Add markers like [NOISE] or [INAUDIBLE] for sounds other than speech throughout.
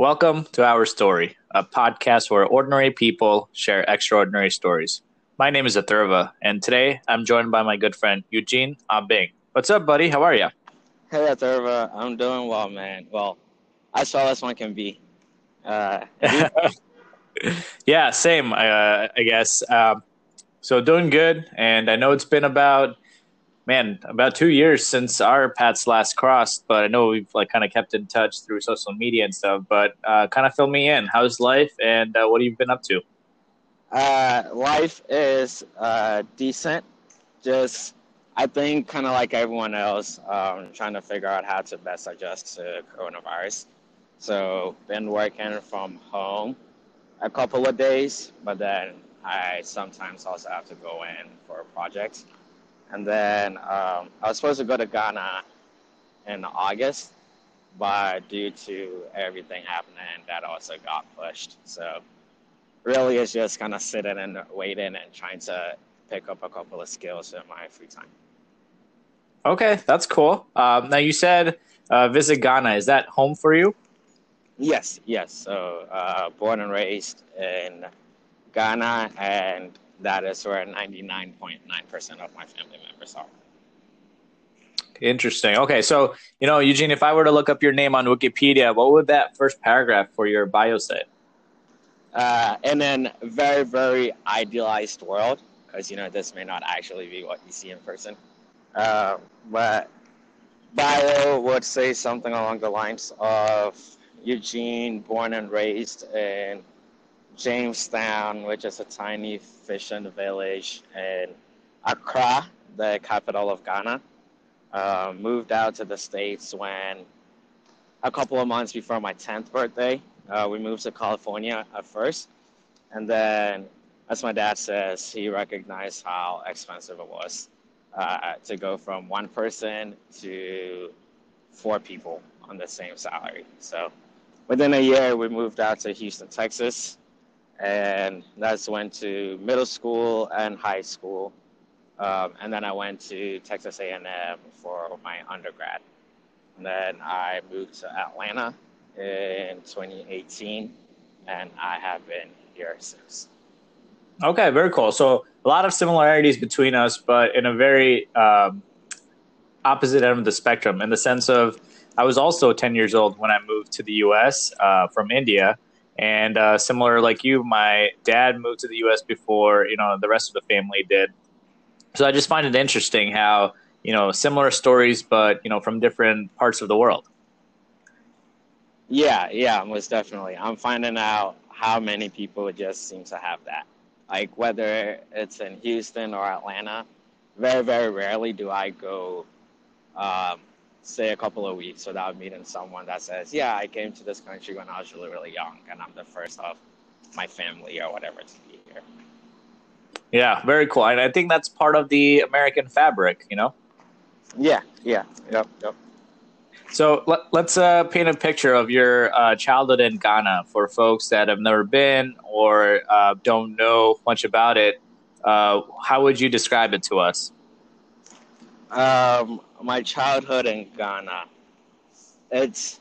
Welcome to Our Story, a podcast where ordinary people share extraordinary stories. My name is Athurva, and today I'm joined by my good friend Eugene Obeng. What's up, buddy? How are you? Hey, Athurva. I'm doing well, man. Well, as well as one can be. Uh, [LAUGHS] yeah, same, uh, I guess. Um, so doing good, and I know it's been about man about two years since our paths last crossed, but I know we've like kind of kept in touch through social media and stuff. But uh, kind of fill me in. How's life, and uh, what have you been up to? Uh, life is uh, decent. Just I think kind of like everyone else, um, trying to figure out how to best adjust to coronavirus. So been working from home a couple of days, but then I sometimes also have to go in for projects. And then um, I was supposed to go to Ghana in August, but due to everything happening, that also got pushed. So really, it's just kind of sitting and waiting and trying to pick up a couple of skills in my free time. Okay, that's cool. Um, now you said uh, visit Ghana. Is that home for you? Yes, yes. So uh, born and raised in Ghana, and that is where 99.9% of my family members are. Interesting. Okay, so you know, Eugene, if I were to look up your name on Wikipedia, what would that first paragraph for your bio say? Uh, in a very, very idealized world, because you know this may not actually be what you see in person, uh, but bio would say something along the lines of Eugene, born and raised in Jamestown, which is a tiny fishing village in Accra, the capital of Ghana. Uh, moved out to the States when a couple of months before my 10th birthday. Uh, we moved to California at first. And then, as my dad says, he recognized how expensive it was uh, to go from one person to four people on the same salary. So within a year, we moved out to Houston, Texas and that's went to middle school and high school. Um, and then I went to Texas A&M for my undergrad. And then I moved to Atlanta in 2018, and I have been here since. Okay, very cool. So a lot of similarities between us, but in a very um, opposite end of the spectrum, in the sense of I was also 10 years old when I moved to the U.S. Uh, from India and uh, similar like you, my dad moved to the U.S. before you know the rest of the family did. So I just find it interesting how you know similar stories, but you know from different parts of the world. Yeah, yeah, most definitely. I'm finding out how many people just seem to have that. Like whether it's in Houston or Atlanta, very, very rarely do I go um, say a couple of weeks without meeting someone that says, "Yeah, I came to this country when I was really, really young, and I'm the first of my family or whatever to be here." Yeah, very cool, and I think that's part of the American fabric, you know. Yeah, yeah, yep, yep. So let, us uh, paint a picture of your uh, childhood in Ghana for folks that have never been or uh, don't know much about it. Uh, how would you describe it to us? Um, my childhood in Ghana. It's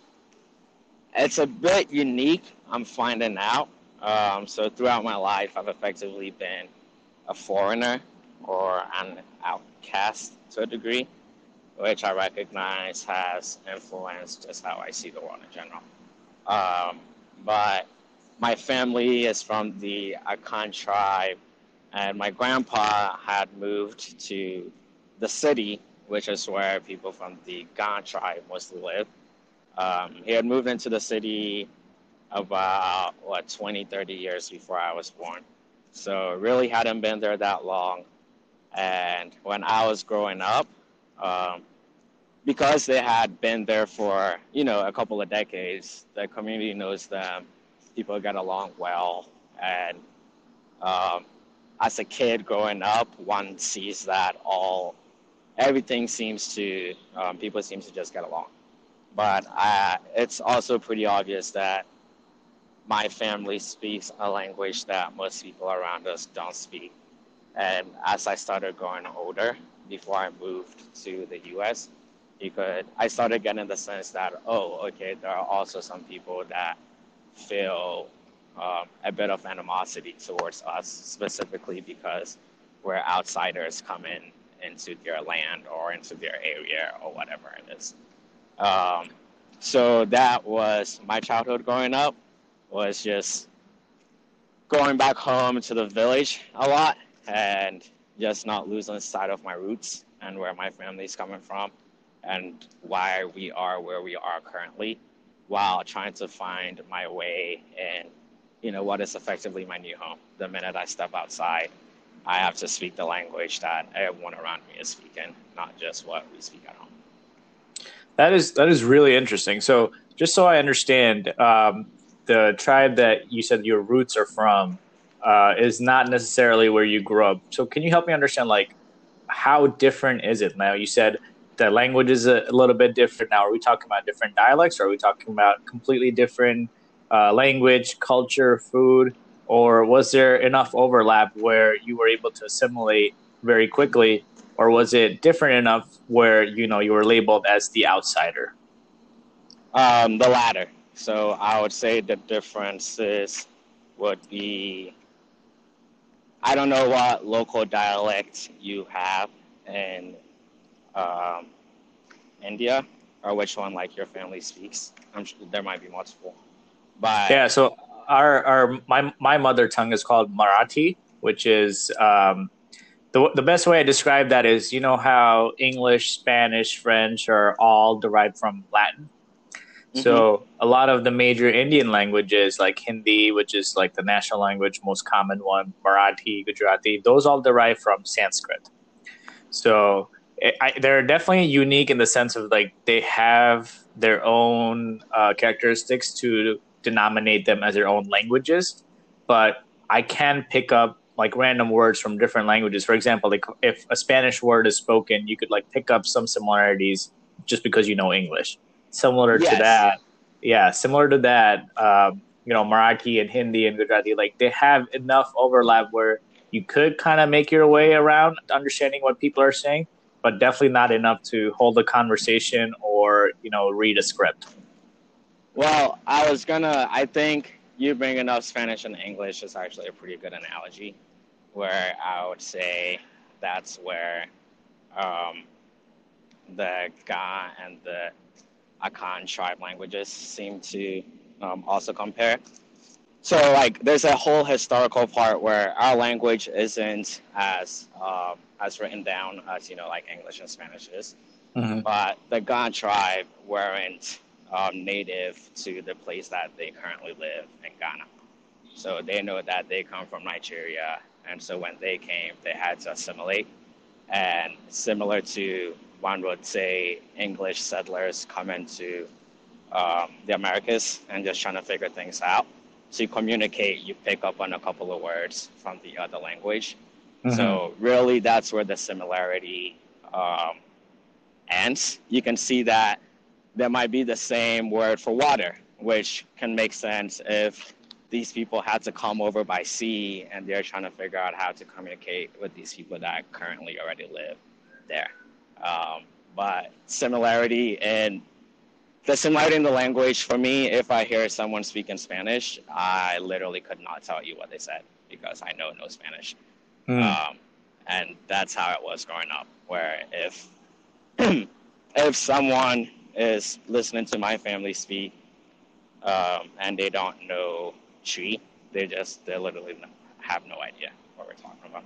it's a bit unique. I'm finding out. Um, so throughout my life, I've effectively been a foreigner or an outcast to a degree, which I recognize has influenced just how I see the world in general. Um, but my family is from the Akan tribe, and my grandpa had moved to the city which is where people from the Gan tribe mostly live. Um, he had moved into the city about, what, 20, 30 years before I was born. So really hadn't been there that long. And when I was growing up, um, because they had been there for, you know, a couple of decades, the community knows them, people get along well. And um, as a kid growing up, one sees that all everything seems to um, people seem to just get along. But I, it's also pretty obvious that my family speaks a language that most people around us don't speak. And as I started growing older, before I moved to the U.S., you could I started getting the sense that oh, okay, there are also some people that feel um, a bit of animosity towards us, specifically because we're outsiders coming into their land or into their area or whatever it is. Um, so that was my childhood growing up was just going back home to the village a lot and just not losing sight of my roots and where my family's coming from and why we are where we are currently while trying to find my way in you know what is effectively my new home the minute i step outside i have to speak the language that everyone around me is speaking not just what we speak at home that is that is really interesting so just so i understand um, the tribe that you said your roots are from uh, is not necessarily where you grew up so can you help me understand like how different is it now you said the language is a, little bit different now. Are we talking about different dialects? Or are we talking about completely different uh, language, culture, food? Or was there enough overlap where you were able to assimilate very quickly? Or was it different enough where you know you were labeled as the outsider? Um, the latter. So I would say the differences would be I don't know what local dialect you have, in um, India, or which one like your family speaks. I'm sure there might be multiple. But yeah, so our our my my mother tongue is called Marathi, which is um, the the best way I describe that is you know how English, Spanish, French are all derived from Latin. Mm-hmm. So a lot of the major Indian languages like Hindi, which is like the national language, most common one, Marathi, Gujarati, those all derive from Sanskrit. So I, they're definitely unique in the sense of like they have their own uh, characteristics to denominate them as their own languages, but I can pick up like random words from different languages. For example, like if a Spanish word is spoken, you could like pick up some similarities just because you know English. Similar yes. to that, yeah, similar to that. Um, you know, Marathi and Hindi and Gujarati, like they have enough overlap where you could kind of make your way around understanding what people are saying but definitely not enough to hold a conversation or you know read a script. Well, I was gonna. I think you bringing up Spanish and English is actually a pretty good analogy, where I would say that's where um, the Ga and the Akan tribe languages seem to um, also compare. So, like, there's a whole historical part where our language isn't as um, as written down as you know like English and Spanish is. Mm-hmm. But the Ga tribe weren't um, native to the place that they currently live in Ghana. So they know that they come from Nigeria, and so when they came, they had to assimilate. And similar to one would say English settlers come into um, the Americas and just trying to figure things out. So you communicate, you pick up on a couple of words from the other language, Mm-hmm. So really, that's where the similarity um, ends. You can see that there might be the same word for water, which can make sense if these people had to come over by sea and they're trying to figure out how to communicate with these people that currently already live there. Um, but similarity and the similarity in the language for me, if I hear someone speak in Spanish, I literally could not tell you what they said because I know no Spanish. Mm. Um, and that's how it was growing up. Where if [CLEARS THROAT] if someone is listening to my family speak um, and they don't know Twi, they just they literally have no idea what we're talking about.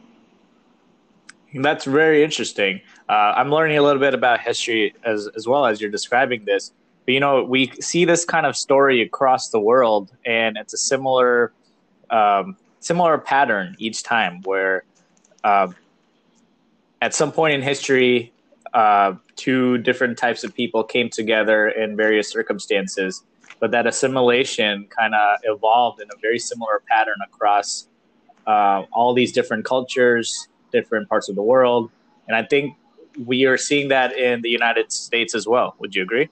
That's very interesting. Uh, I'm learning a little bit about history as as well as you're describing this. But you know, we see this kind of story across the world, and it's a similar um, similar pattern each time where uh, at some point in history, uh, two different types of people came together in various circumstances, but that assimilation kind of evolved in a very similar pattern across uh, all these different cultures, different parts of the world. And I think we are seeing that in the United States as well. Would you agree?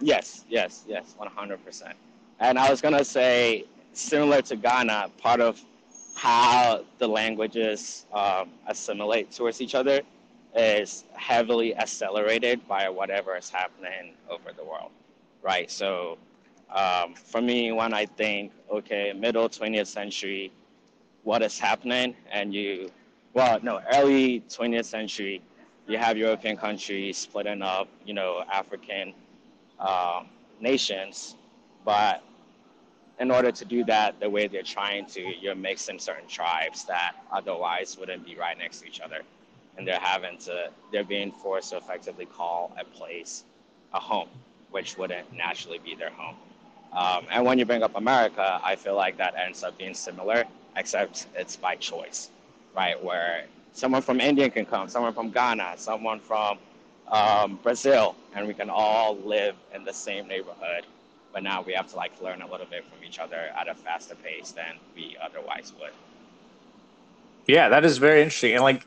Yes, yes, yes, 100%. And I was going to say, similar to Ghana, part of how the languages um, assimilate towards each other is heavily accelerated by whatever is happening over the world, right? So Um, for me, when I think, okay, middle 20th century, what is happening, and you, well, no, early 20th century, you have European countries splitting up, you know, African uh, nations, but in order to do that the way they're trying to, you're mixing certain tribes that otherwise wouldn't be right next to each other. And they're having to, they're being forced to effectively call a place a home, which wouldn't naturally be their home. Um, and when you bring up America, I feel like that ends up being similar, except it's by choice, right? Where someone from India can come, someone from Ghana, someone from um, Brazil, and we can all live in the same neighborhood but now we have to like learn a little bit from each other at a faster pace than we otherwise would. Yeah, that is very interesting. And like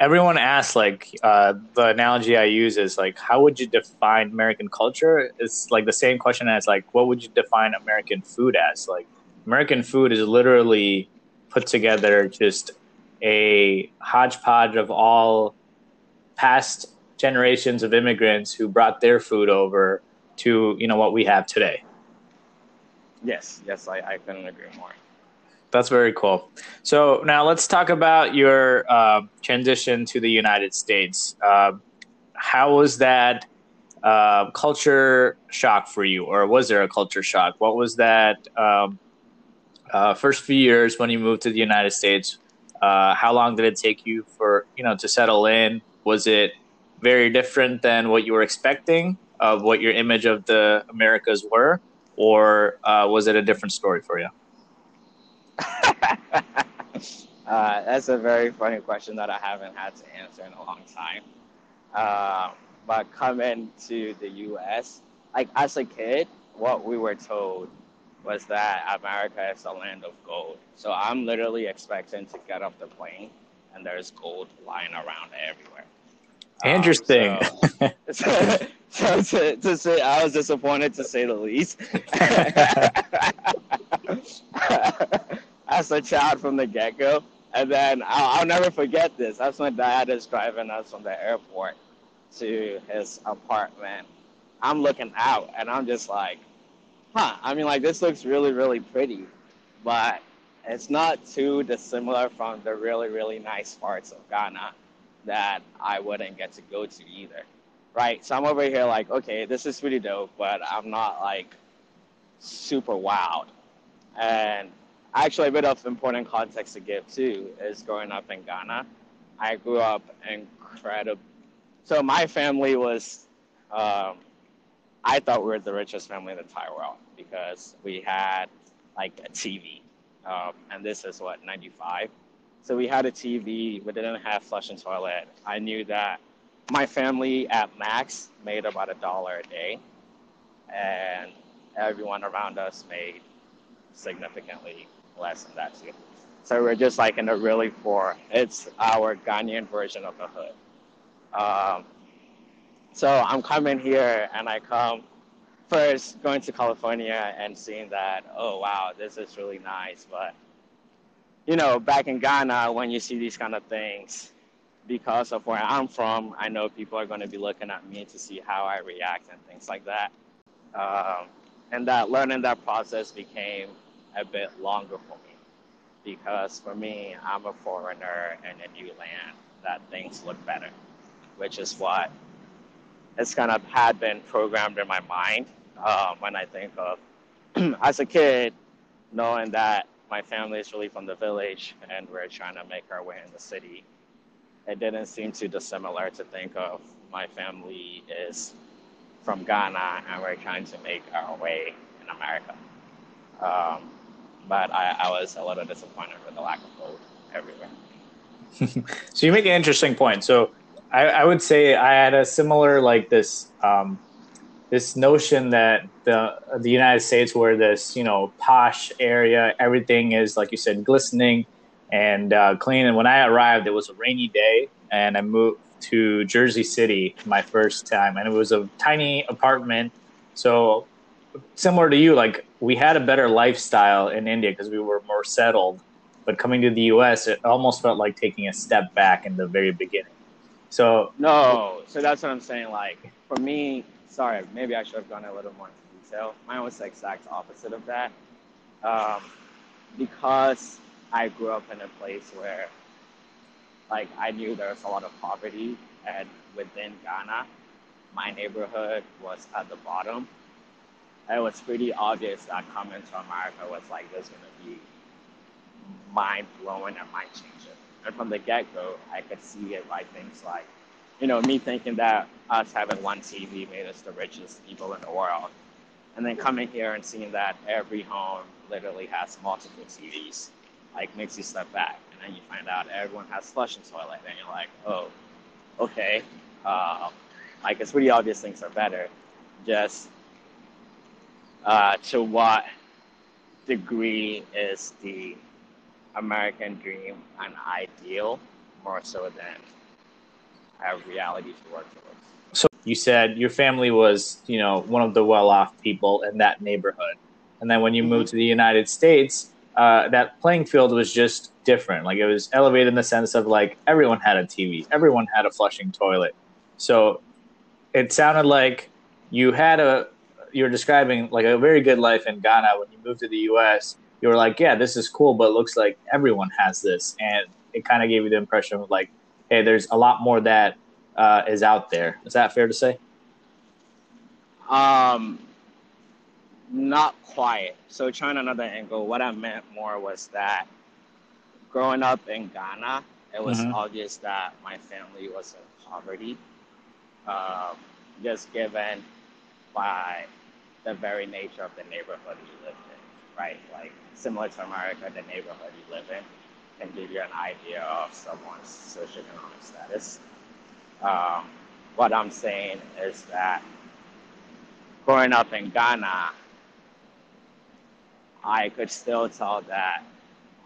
everyone asks, like uh, the analogy I use is like, how would you define American culture? It's like the same question as like, what would you define American food as? Like, American food is literally put together just a hodgepodge of all past generations of immigrants who brought their food over to you know what we have today. Yes, yes, I, I couldn't agree more. That's very cool. So now let's talk about your uh, transition to the United States. Uh, how was that uh, culture shock for you, or was there a culture shock? What was that um, uh, first few years when you moved to the United States? Uh, how long did it take you for you know to settle in? Was it very different than what you were expecting? of what your image of the Americas were, or uh, was it a different story for you? [LAUGHS] uh, that's a very funny question that I haven't had to answer in a long time. Uh, but coming to the U.S., like as a kid, what we were told was that America is a land of gold. So I'm literally expecting to get off the plane and there's gold lying around everywhere. Interesting. Um, [LAUGHS] so, so, to, to say, I was disappointed to say the least. [LAUGHS] As a child from the get go. And then I'll, I'll, never forget this. That's my dad is driving us from the airport to his apartment. I'm looking out and I'm just like, huh, I mean, like, this looks really, really pretty, but it's not too dissimilar from the really, really nice parts of Ghana that I wouldn't get to go to either. Right? So I'm over here like, okay, this is pretty dope, but I'm not like super wowed. And actually, a bit of important context to give too is growing up in Ghana. I grew up incredible. So my family was, um, I thought we were the richest family in the entire world because we had like a TV. Um, and this is what, 95? So we had a TV, we didn't have flush and toilet. I knew that my family at max made about a dollar a day, and everyone around us made significantly less than that. So we're just like in a really poor. It's our Ghanaian version of the hood. Um, so I'm coming here, and I come first going to California and seeing that, oh wow, this is really nice, but you know, back in Ghana, when you see these kind of things, because of where I'm from, I know people are going to be looking at me to see how I react and things like that. Um, and that learning that process became a bit longer for me because for me, I'm a foreigner in a new land that things look better, which is what it's kind of had been programmed in my mind um, when I think of [CLEARS THROAT] as a kid, knowing that my family is really from the village and we're trying to make our way in the city. It didn't seem too dissimilar to think of my family is from Ghana and we're trying to make our way in America. Um, but I, I, was a little disappointed with the lack of gold everywhere. [LAUGHS] so you make an interesting point. So I, I, would say I had a similar like this um, this notion that the the United States were this you know posh area, everything is like you said glistening and uh, clean. And when I arrived, it was a rainy day, and I moved to Jersey City my first time, and it was a tiny apartment. So similar to you, like we had a better lifestyle in India because we were more settled. But coming to the U.S., it almost felt like taking a step back in the very beginning. So no, so that's what I'm saying. Like for me, sorry, maybe I should have gone a little more into detail. Mine was the exact opposite of that. Um, because I grew up in a place where, like, I knew there was a lot of poverty, and within Ghana, my neighborhood was at the bottom. It was pretty obvious that coming to America was like this going to be mind blowing and mind changing. And from the get go, I could see it by things like, you know, me thinking that us having one TV made us the richest people in the world. And then coming here and seeing that every home literally has multiple TVs, like makes you step back. And then you find out everyone has flushing toilet, and you're like, oh, okay. Uh, like it's pretty obvious things are better. Just uh, to what degree is the American dream an ideal more so than a reality to work towards? So you said your family was, you know, one of the well-off people in that neighborhood, and then when you mm-hmm. moved to the United States, uh, that playing field was just different. Like it was elevated in the sense of like everyone had a TV, everyone had a flushing toilet. So it sounded like you had a you're describing like a very good life in Ghana when you moved to the US. You were like, yeah, this is cool, but it looks like everyone has this, and it kind of gave you the impression of like, hey, there's a lot more that uh, is out there. Is that fair to say? Um, not quite. So trying another angle, what I meant more was that growing up in Ghana, it was mm-hmm. obvious that my family was in poverty, um, just given by the very nature of the neighborhood you lived in, right? Like similar to America, the neighborhood you live in can give you an idea of someone's socioeconomic status. Um, what I'm saying is that growing up in Ghana, I could still tell that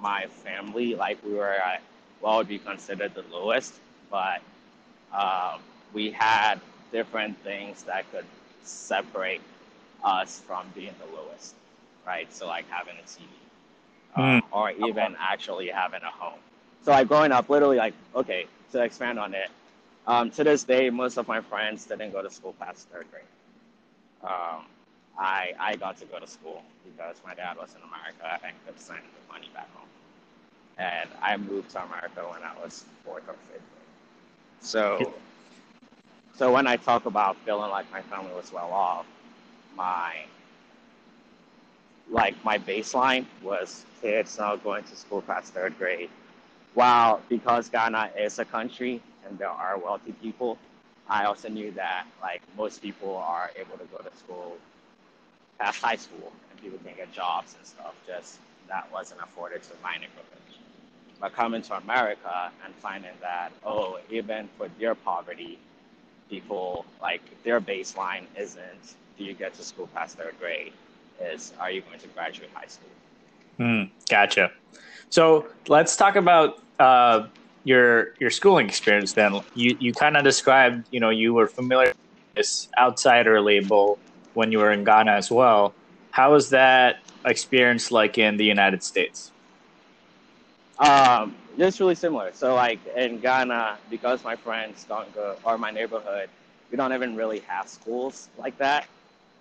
my family, like we were at what would be considered the lowest, but um, we had different things that could separate us from being the lowest, right? So like having a TV, mm. uh, or even actually having a home. So like growing up, literally like okay, to expand on it, um, to this day, most of my friends didn't go to school past third grade. Um, I I got to go to school because my dad was in America and could send the money back home. And I moved to America when I was fourth or fifth grade. So so when I talk about feeling like my family was well off, my like my baseline was kids not going to school past third grade. While because Ghana is a country and there are wealthy people, I also knew that like most people are able to go to school past high school and people can get jobs and stuff. Just that wasn't afforded to my neighborhood. But coming to America and finding that, oh, even for their poverty, people like their baseline isn't do you get to school past third grade? Is are you going to graduate high school? Mm, gotcha. So let's talk about uh, your your schooling experience. Then you you kind of described you know you were familiar with this outsider label when you were in Ghana as well. How was that experience like in the United States? Um, just really similar. So like in Ghana, because my friends don't go or my neighborhood, we don't even really have schools like that.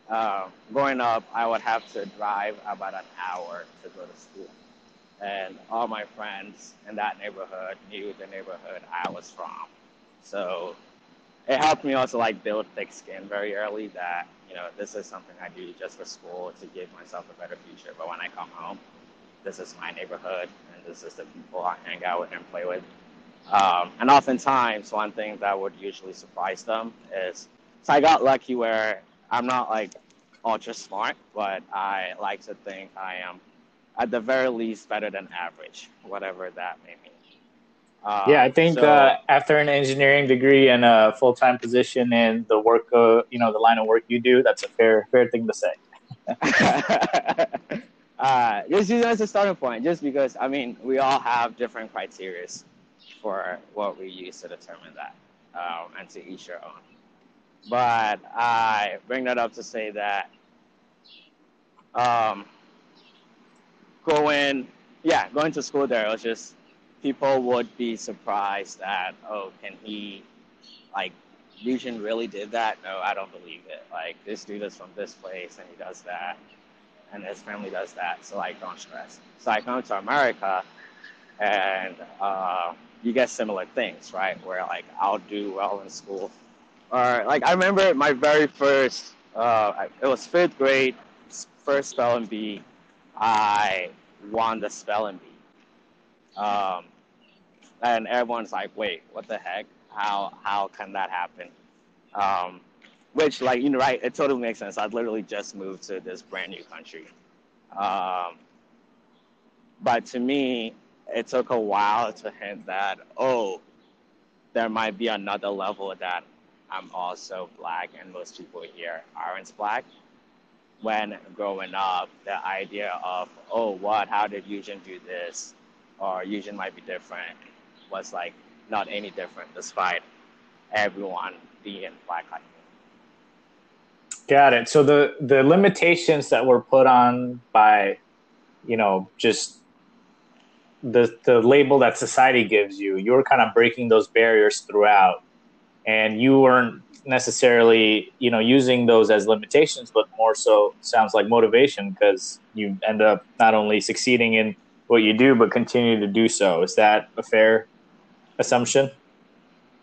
Uh, growing up, I would have to drive about an hour to go to school. And all my friends in that neighborhood knew the neighborhood I was from. So it helped me also like build thick skin very early that, you know, this is something I do just for school to give myself a better future. But when I come home, this is my neighborhood and this is the people I hang out with and play with. Um, and oftentimes, one thing that would usually surprise them is so I got lucky where I'm not like ultra smart, but I like to think I am at the very least better than average, whatever that may mean. Um, yeah, I think so, uh, after an engineering degree and a full time position in the work, uh, you know, the line of work you do, that's a fair fair thing to say. [LAUGHS] uh, just use as a starting point, just because I mean we all have different criteria for what we use to determine that, um, and to each your own. But I bring that up to say that um, going, yeah, going to school there, it was just people would be surprised that, oh, can he like Eugene really did that? No, I don't believe it. Like this dude is from this place and he does that, and his family does that. So like, don't stress. So I come to America, and uh, you get similar things, right? Where like I'll do well in school, or like I remember my very first, uh, it was fifth grade, first spelling bee. I won the spelling bee, um, and everyone's like, "Wait, what the heck? How how can that happen?" Um, which like you know, right? It totally makes sense. I literally just moved to this brand new country. Um, but to me, it took a while to hint that, oh, there might be another level of that I'm also black and most people here aren't black. When growing up, the idea of, oh, what, how did Eugene do this? Or Eugene might be different was like not any different despite everyone being black like. Got it. So the, the limitations that were put on by, you know, just the the label that society gives you, you're kind of breaking those barriers throughout, and you weren't necessarily you know using those as limitations, but more so sounds like motivation because you end up not only succeeding in what you do, but continue to do so. Is that a fair assumption?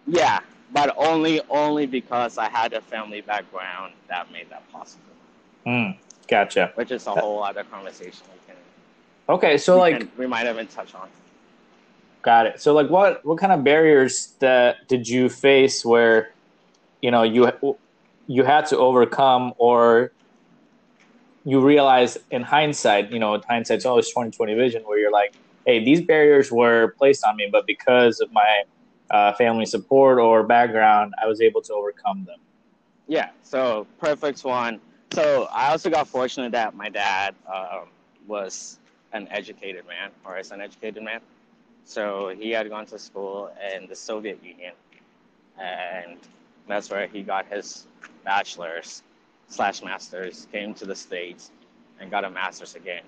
Yeah, but only only because I had a family background that made that possible. Mm, gotcha. Which is a whole other conversation we can Okay, so we like we might even touch on. Got it. So like what what kind of barriers that did you face where you know you you had to overcome or you realize in hindsight, you know, hindsight's always 2020 vision where you're like, hey, these barriers were placed on me, but because of my uh, family support or background, I was able to overcome them. Yeah, so perfect one. So I also got fortunate that my dad um, was an educated man, or is an educated man. So he had gone to school in the Soviet Union, and that's where he got his bachelor's slash master's. Came to the states and got a master's again.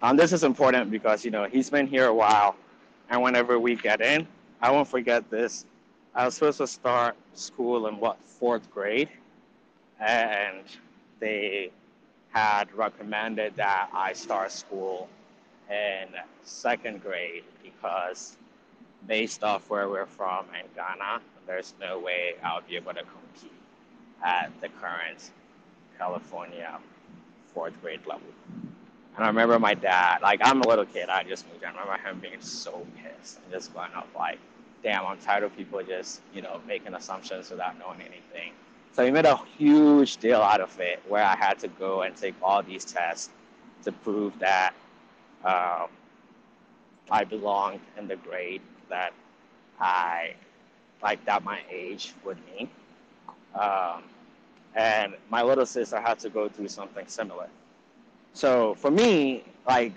Um, this is important because you know he's been here a while, and whenever we get in, I won't forget this. I was supposed to start school in what fourth grade, and they had recommended that I start school in second grade because based off where we're from in Ghana, there's no way I'll be able to compete at the current California fourth grade level. And I remember my dad, like I'm a little kid, I just moved. I remember him being so pissed and just going up like, damn, I'm tired of people just, you know, making assumptions without knowing anything. So he made a huge deal out of it where I had to go and take all these tests to prove that um, I belonged in the grade that I, like that my age would mean. Um, and my little sister had to go through something similar. So for me, like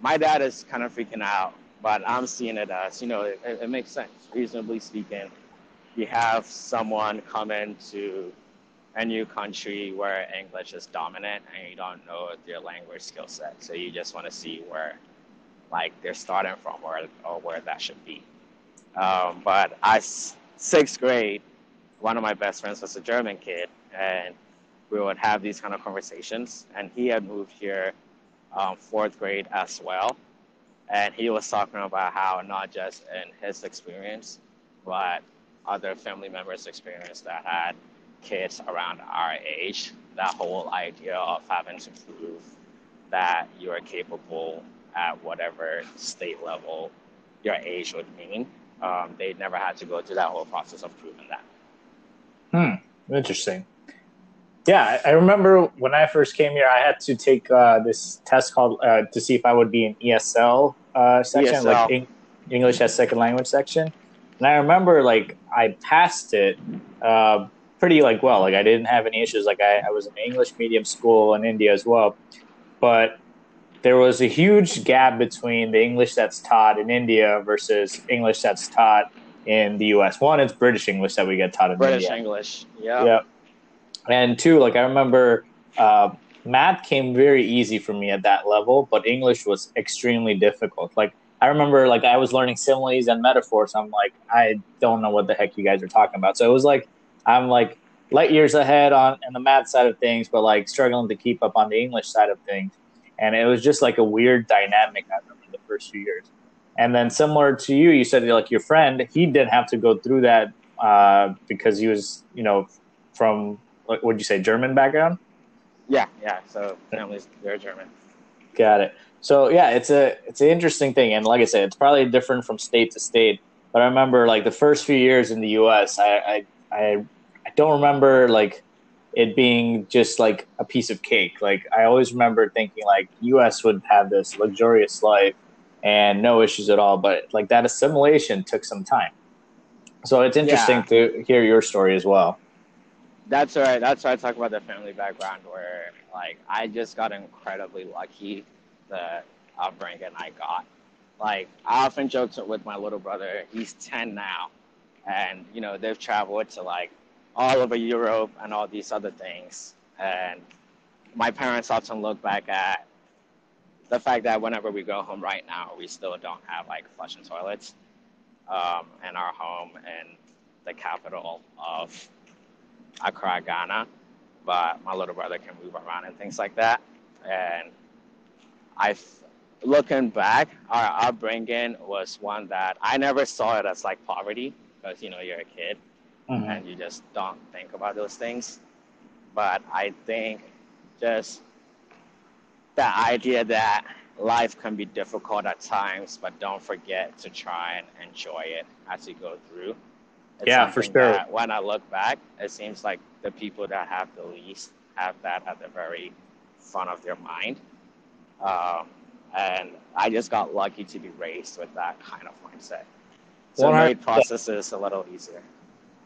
my dad is kind of freaking out, but I'm seeing it as, you know, it, it makes sense, reasonably speaking. You have someone come into a new country where English is dominant and you don't know their language skill set. So you just want to see where like they're starting from or, or where that should be. Um, but I, sixth grade, one of my best friends was a German kid and we would have these kind of conversations. And he had moved here um, fourth grade as well. And he was talking about how not just in his experience, but other family members' experience that had kids around our age, that whole idea of having to prove that you are capable at whatever state level your age would mean. Um, they never had to go through that whole process of proving that. Hmm. Interesting. Yeah, I remember when I first came here, I had to take uh, this test called uh, to see if I would be in ESL uh, section, ESL. like Eng- English as second language section. And I remember like I passed it uh, pretty like well. Like I didn't have any issues. Like I, I was in English medium school in India as well, but there was a huge gap between the English that's taught in India versus English that's taught in the U.S. One, it's British English that we get taught in British India. English, yeah. Yeah. And two, like I remember, uh, math came very easy for me at that level, but English was extremely difficult. Like I remember, like I was learning similes and metaphors. I'm like, I don't know what the heck you guys are talking about. So it was like I'm like light years ahead on, on the math side of things, but like struggling to keep up on the English side of things. And it was just like a weird dynamic I remember the first few years. And then similar to you, you said like your friend, he didn't have to go through that uh, because he was, you know, from what would you say, German background? Yeah, yeah. So families, they're German. Got it. So yeah, it's a it's an interesting thing, and like I said, it's probably different from state to state. But I remember like the first few years in the U.S., I I I, I don't remember like it being just like a piece of cake. Like I always remember thinking like U.S. would have this luxurious life and no issues at all, but like that assimilation took some time. So it's interesting yeah. to hear your story as well. That's right. That's why I talk about the family background where like I just got incredibly lucky the upbringing I got. Like I often joke with my little brother. He's ten now, and you know they've traveled to like all over Europe and all these other things. And my parents often look back at the fact that whenever we go home right now, we still don't have like flushing toilets um, in our home in the capital of Accra, Ghana. But my little brother can move around and things like that. And I, looking back, our upbringing was one that I never saw it as like poverty because you know you're a kid mm-hmm. and you just don't think about those things. But I think just the idea that life can be difficult at times, but don't forget to try and enjoy it as you go through. It's yeah, for sure. When I look back, it seems like the people that have the least have that at the very front of their mind. Um, and I just got lucky to be raised with that kind of mindset. So it made processes a little easier.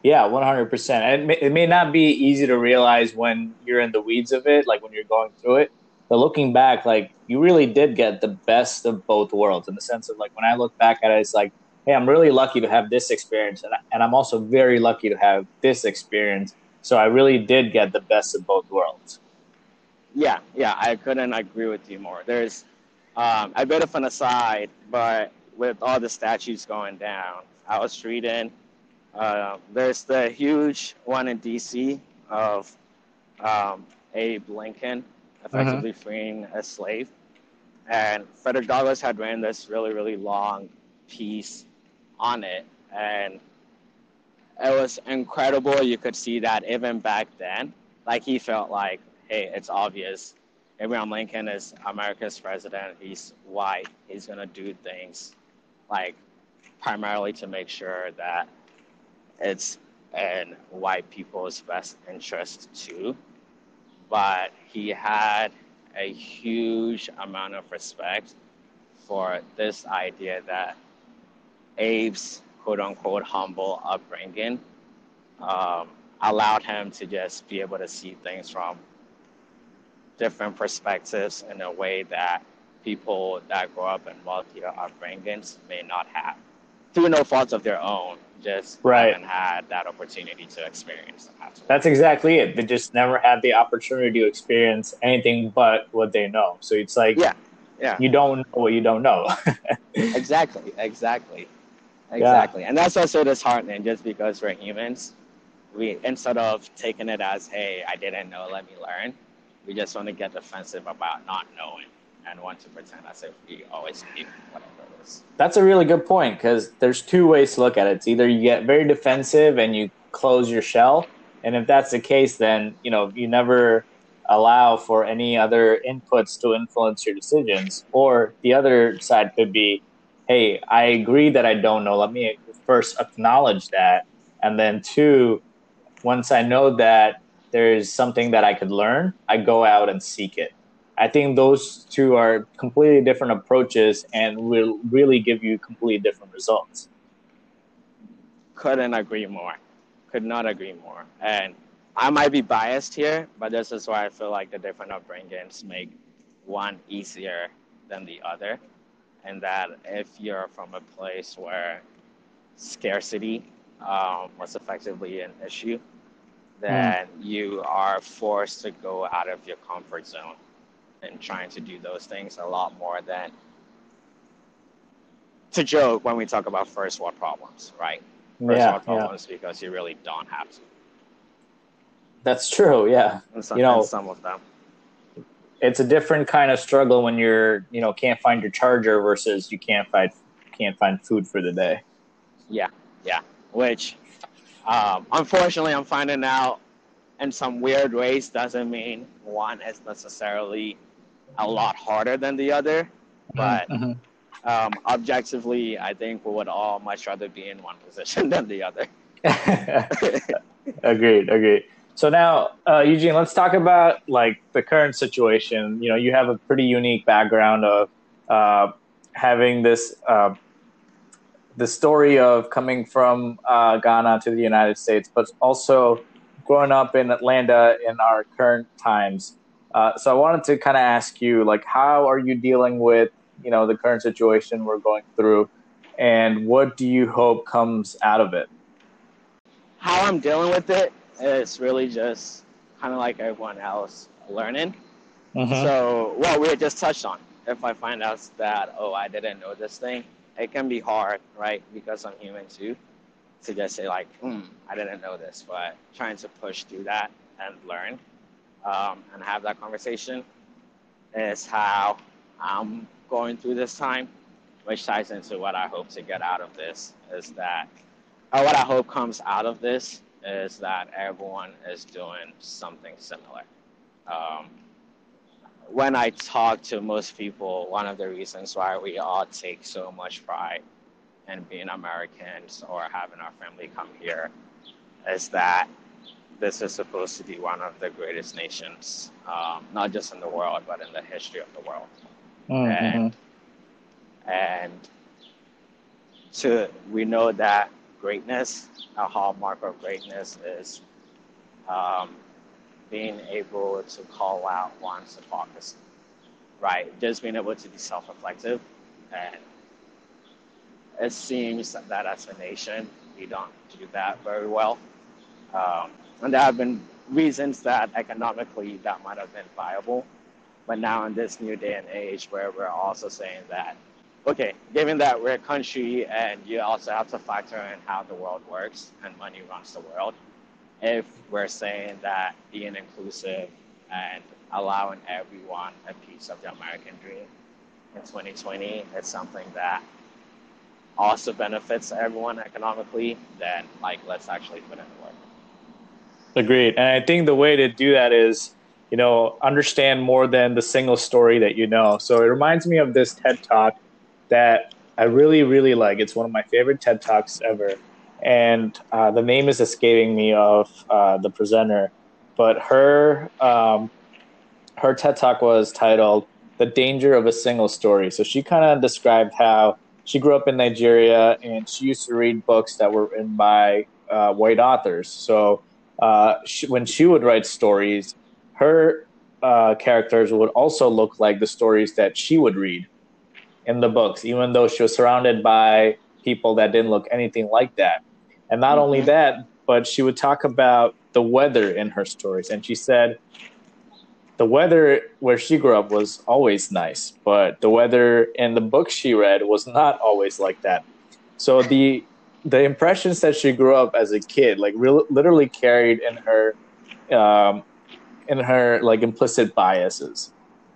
Yeah, one hundred percent. And it may not be easy to realize when you're in the weeds of it, like when you're going through it. But looking back, like you really did get the best of both worlds in the sense of like when I look back at it, it's like, hey, I'm really lucky to have this experience, and and I'm also very lucky to have this experience. So I really did get the best of both worlds. Yeah, yeah, I couldn't agree with you more. There's um, a bit of an aside, but with all the statues going down, I was reading uh, there's the huge one in D.C. of um, Abe Lincoln effectively uh-huh. freeing a slave. And Frederick Douglass had written this really, really long piece on it. And it was incredible. You could see that even back then, like he felt like, hey, it's obvious. Abraham Lincoln is America's president. He's white. He's going to do things like primarily to make sure that it's in white people's best interest too. But he had a huge amount of respect for this idea that Abe's quote unquote humble upbringing um, allowed him to just be able to see things from different perspectives in a way that people that grow up in wealthier upbringings may not have through no fault of their own just right. haven't had that opportunity to experience that. That's exactly it. They just never had the opportunity to experience anything but what they know. So it's like, yeah, yeah, you don't know what you don't know. exactly, [LAUGHS] exactly, exactly. Yeah. And that's also disheartening, just because we're humans. We instead of taking it as, hey, I didn't know, let me learn. We just want to get defensive about not knowing and want to pretend as if we always knew whatever it is. That's a really good point because there's two ways to look at it. It's either you get very defensive and you close your shell, and if that's the case, then you know you never allow for any other inputs to influence your decisions. Or the other side could be, hey, I agree that I don't know. Let me first acknowledge that, and then two, once I know that there's something that I could learn, I go out and seek it. I think those two are completely different approaches and will really give you completely different results. Couldn't agree more. Could not agree more. And I might be biased here, but this is why I feel like the different upbringings make one easier than the other. And that if you're from a place where scarcity um, was effectively an issue, then mm. you are forced to go out of your comfort zone and trying to do those things a lot more than to joke when we talk about first world problems, right? First yeah, world problems yeah. because you really don't have to. That's true. Yeah, some, you know, some of them. It's a different kind of struggle when you're, you know, can't find your charger versus you can't find can't find food for the day. Yeah, yeah. Which, um, unfortunately, I'm finding out in some weird ways doesn't mean one is necessarily a lot harder than the other, but. Mm-hmm um, objectively, I think we would all much rather be in one position [LAUGHS] than the other. [LAUGHS] agreed, agreed. So now, uh, Eugene, let's talk about like the current situation. You know, you have a pretty unique background of uh, having this uh, the story of coming from uh, Ghana to the United States, but also growing up in Atlanta in our current times. Uh, so I wanted to kind of ask you, like, how are you dealing with you know the current situation we're going through, and what do you hope comes out of it? How I'm dealing with it, it is really just kind of like everyone else, learning. Mm-hmm. So what we just touched on, if I find out that oh I didn't know this thing, it can be hard, right? Because I'm human too, to just say like, hmm, I didn't know this, but trying to push through that and learn um, and have that conversation is how I'm going through this time, which ties into what I hope to get out of this is that, or what I hope comes out of this is that everyone is doing something similar. Um, when I talk to most people, one of the reasons why we all take so much pride in being Americans or having our family come here is that this is supposed to be one of the greatest nations, um, not just in the world, but in the history of the world. Mm-hmm. And, and to, we know that greatness, a hallmark of greatness is um, being able to call out one's hypocrisy, right? Just being able to be self reflective. And it seems that as a nation, we don't do that very well. Um, and there have been reasons that economically that might have been viable but now in this new day and age where we're also saying that, okay, given that we're a country and you also have to factor in how the world works and money runs the world, if we're saying that being inclusive and allowing everyone a piece of the American dream in 2020 is something that also benefits everyone economically, then like let's actually put in the work. Agreed. And I think the way to do that is you know, understand more than the single story that you know. So it reminds me of this TED talk that I really, really like. It's one of my favorite TED talks ever. And uh, the name is escaping me of uh, the presenter, but her um, her TED talk was titled "The Danger of a Single Story." So she kind of described how she grew up in Nigeria and she used to read books that were written by uh, white authors. So uh, she, when she would write stories, her uh, characters would also look like the stories that she would read in the books, even though she was surrounded by people that didn't look anything like that. And not mm-hmm. only that, but she would talk about the weather in her stories. And she said the weather where she grew up was always nice, but the weather in the books she read was not always like that. So the the impressions that she grew up as a kid, like re- literally carried in her um, in her like implicit biases.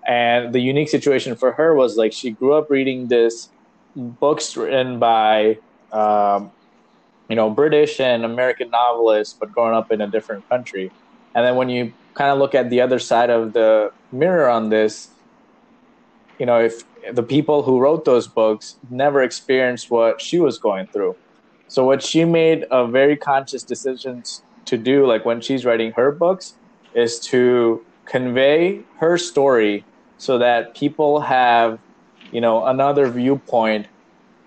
And the unique situation for her was like she grew up reading this books written by um, you know British and American novelists, but growing up in a different country. And then when you kind of look at the other side of the mirror on this, you know, if the people who wrote those books never experienced what she was going through. So what she made a very conscious decision to do, like when she's writing her books, is to convey her story so that people have, you know, another viewpoint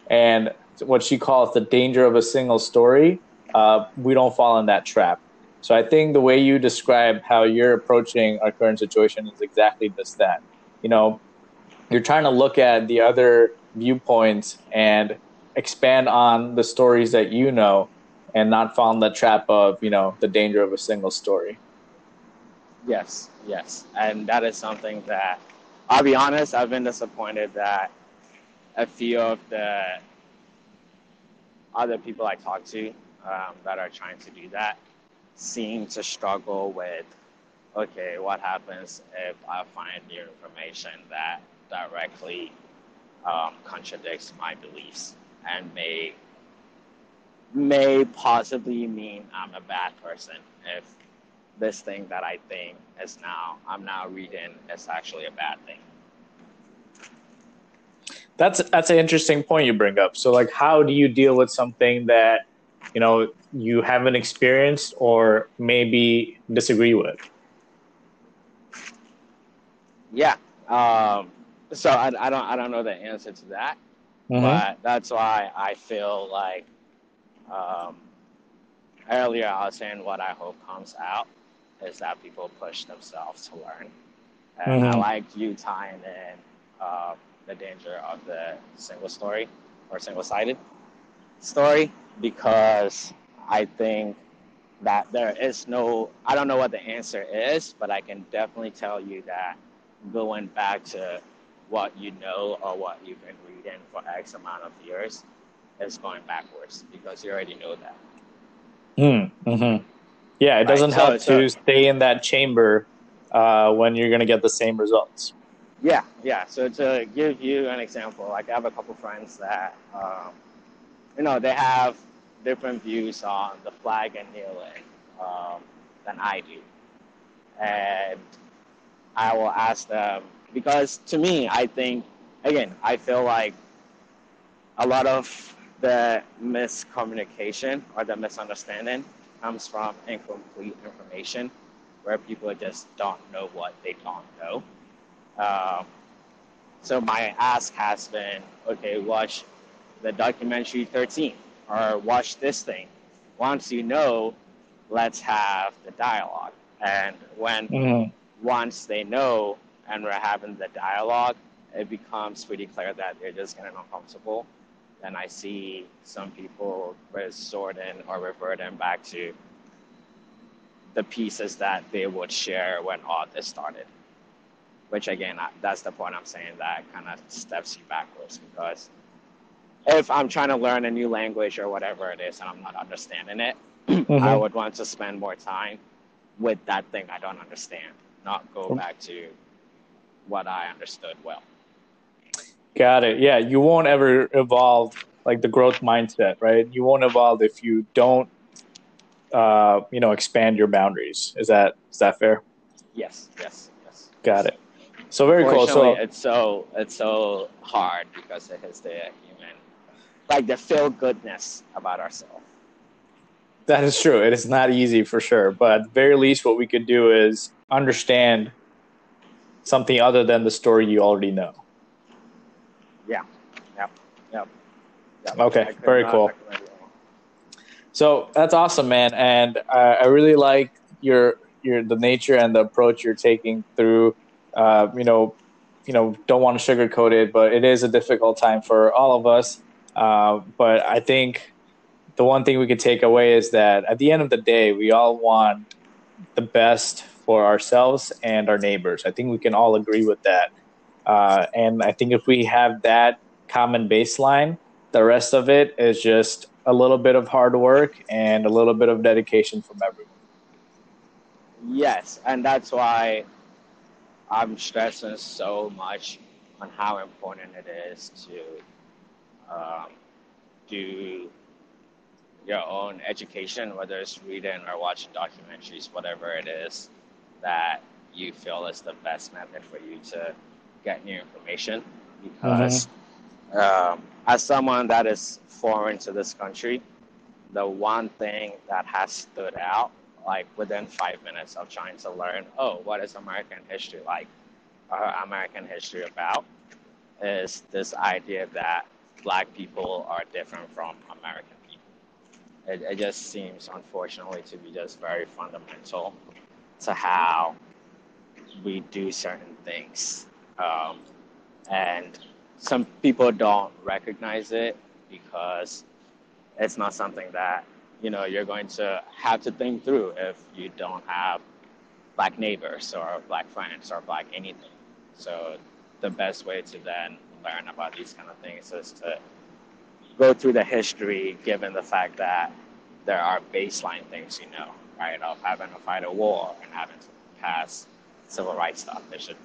and what she calls the danger of a single story. Uh, we don't fall in that trap. So I think the way you describe how you're approaching our current situation is exactly just that. You know, you're trying to look at the other viewpoints and expand on the stories that you know and not fall in the trap of, you know, the danger of a single story. Yes, yes. And that is something that I'll be honest, I've been disappointed that a few of the other people I talk to um, that are trying to do that seem to struggle with okay, what happens if I find new information that directly um, contradicts my beliefs and may may possibly mean I'm a bad person if this thing that I think is now I'm now reading is actually a bad thing. That's that's an interesting point you bring up. So like how do you deal with something that you know you haven't experienced or maybe disagree with? Yeah. Um, so I, I don't I don't know the answer to that, mm-hmm. but that's why I feel like um, earlier I was saying what I hope comes out is that people push themselves to learn, and mm-hmm. I like you tying in uh, the danger of the single story or single sided story because I think that there is no I don't know what the answer is, but I can definitely tell you that going back to what you know or what you've been reading for X amount of years is going backwards because you already know that. Mm, hmm Yeah, it doesn't right, so, help to stay in that chamber uh, when you're going to get the same results. Yeah, yeah. So to give you an example, like I have a couple friends that, um, you know, they have different views on the flag and kneeling um, than I do. And I will ask them because to me, I think again, I feel like a lot of the miscommunication or the misunderstanding comes from incomplete information where people just don't know what they don't know. Um, so my ask has been, okay, watch the documentary 13 or watch this thing. Once you know, let's have the dialogue. And when mm-hmm once they know and we're having the dialogue, it becomes pretty clear that they're just getting uncomfortable. And I see some people resorting or reverting back to the pieces that they would share when all this started. Which again, that's the point I'm saying that kind of steps you backwards because if I'm trying to learn a new language or whatever it is and I'm not understanding it, [CLEARS THROAT] mm-hmm. I would want to spend more time with that thing I don't understand not go back to what I understood well. Got it. Yeah, you won't ever evolve like the growth mindset, right? You won't evolve if you don't, uh, you know, expand your boundaries. Is that is that fair? Yes. Yes. Yes. Got it. So very cool. So it's so it's so hard because it has the human, like the feel goodness about ourselves. That is true. It is not easy for sure, but at the very least, what we could do is understand something other than the story you already know. Yeah. Yep. Yep. yep. Okay. Very cool. So that's awesome, man, and uh, I really like your your the nature and the approach you're taking through. Uh, you know, you know, don't want to sugarcoat it, but it is a difficult time for all of us. Uh, but I think the one thing we could take away is that at the end of the day, we all want the best for ourselves and our neighbors. I think we can all agree with that. Uh, and I think if we have that common baseline, the rest of it is just a little bit of hard work and a little bit of dedication from everyone. Yes, and that's why I'm stressing so much on how important it is to um, do your own education, whether it's reading or watching documentaries, whatever it is that you feel is the best method for you to get new information because mm-hmm. um, as someone that is foreign to this country the one thing that has stood out like within five minutes of trying to learn oh what is american history like or american history about is this idea that black people are different from american people it, it just seems unfortunately to be just very fundamental to how we do certain things. Um, and some people don't recognize it because it's not something that you know you're going to have to think through if you don't have black neighbors or black friends or black anything. So the best way to then learn about these kind of things is to go through the history, given the fact that there are baseline things you know right of having to fight a war and having to pass civil rights stuff. It should,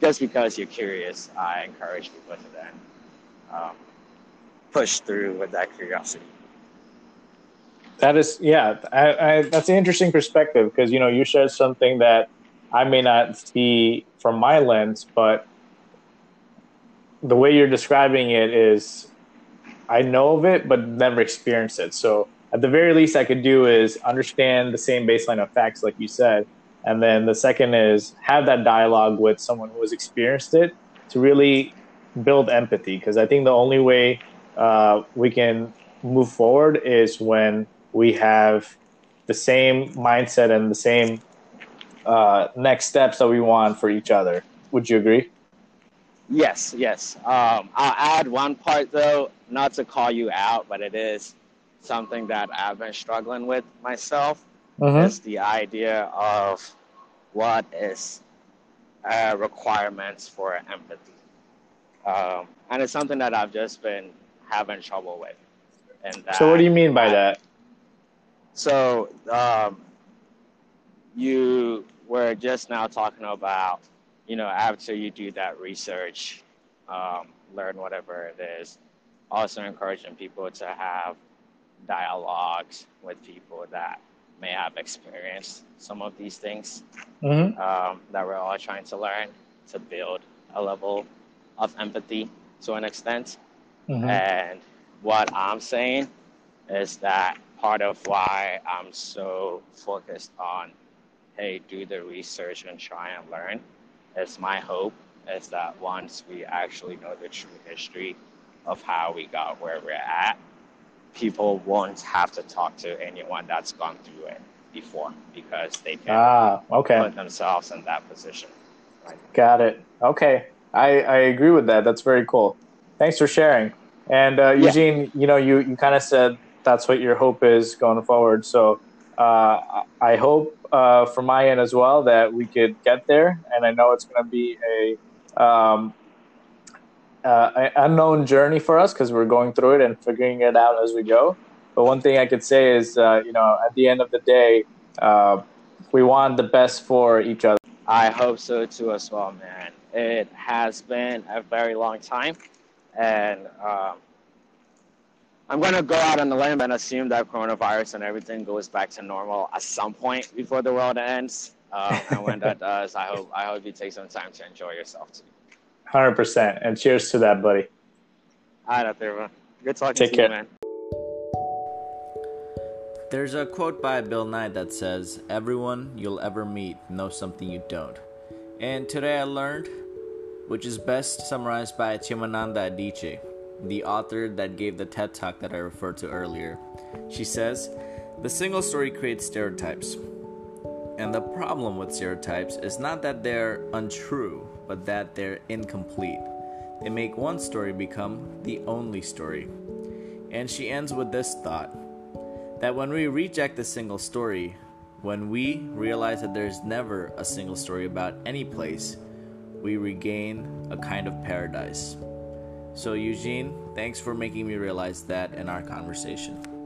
just because you're curious, I encourage people to then um, push through with that curiosity. That is, yeah, I, I, that's an interesting perspective because you know you shared something that I may not see from my lens, but the way you're describing it is, I know of it but never experienced it. So at the very least, I could do is understand the same baseline of facts, like you said, and then the second is have that dialogue with someone who has experienced it to really build empathy. Because I think the only way uh, we can move forward is when we have the same mindset and the same uh, next steps that we want for each other. Would you agree? Yes, yes. Um, I'll add one part though, not to call you out, but it is something that I've been struggling with myself. Mm-hmm. Is the idea of what is uh, requirements for empathy, um, and it's something that I've just been having trouble with. And so, what do you mean by I, that? So, um, you were just now talking about, you know, after you do that research, um, learn whatever it is, also encouraging people to have dialogues with people that may have experienced some of these things mm-hmm. um, that we're all trying to learn to build a level of empathy to an extent. Mm-hmm. And what I'm saying is that part of why I'm so focused on, hey, do the research and try and learn. is my hope is that once we actually know the true history of how we got where we're at, people won't have to talk to anyone that's gone through it before because they can ah, okay. put themselves in that position. Right? Got it. Okay. I, I agree with that. That's very cool. Thanks for sharing. And uh, Eugene, yeah. you know, you, you kind of said that's what your hope is going forward. So uh, I hope uh, from my end as well that we could get there. And I know it's going to be a um, uh, unknown journey for us because we're going through it and figuring it out as we go. But one thing I could say is, uh, you know, at the end of the day, uh, we want the best for each other. I hope so too, as well, man. It has been a very long time, and um, I'm going to go out on the limb and assume that coronavirus and everything goes back to normal at some point before the world ends. Uh, and when that [LAUGHS] does, I hope I hope you take some time to enjoy yourself too. Hundred percent, and cheers to that, buddy. All right, out there, man. Good talking take to care. you, man. There's a quote by Bill Nye that says, "Everyone you'll ever meet knows something you don't." And today I learned, which is best summarized by Chimamanda Adichie the author that gave the TED talk that I referred to earlier. She says, The single story creates stereotypes. And the problem with stereotypes is not that they're untrue, but that they're incomplete. They make one story become the only story. And she ends with this thought that when we reject the single story, when we realize that there's never a single story about any place, we regain a kind of paradise. So, Eugene, thanks for making me realize that in our conversation.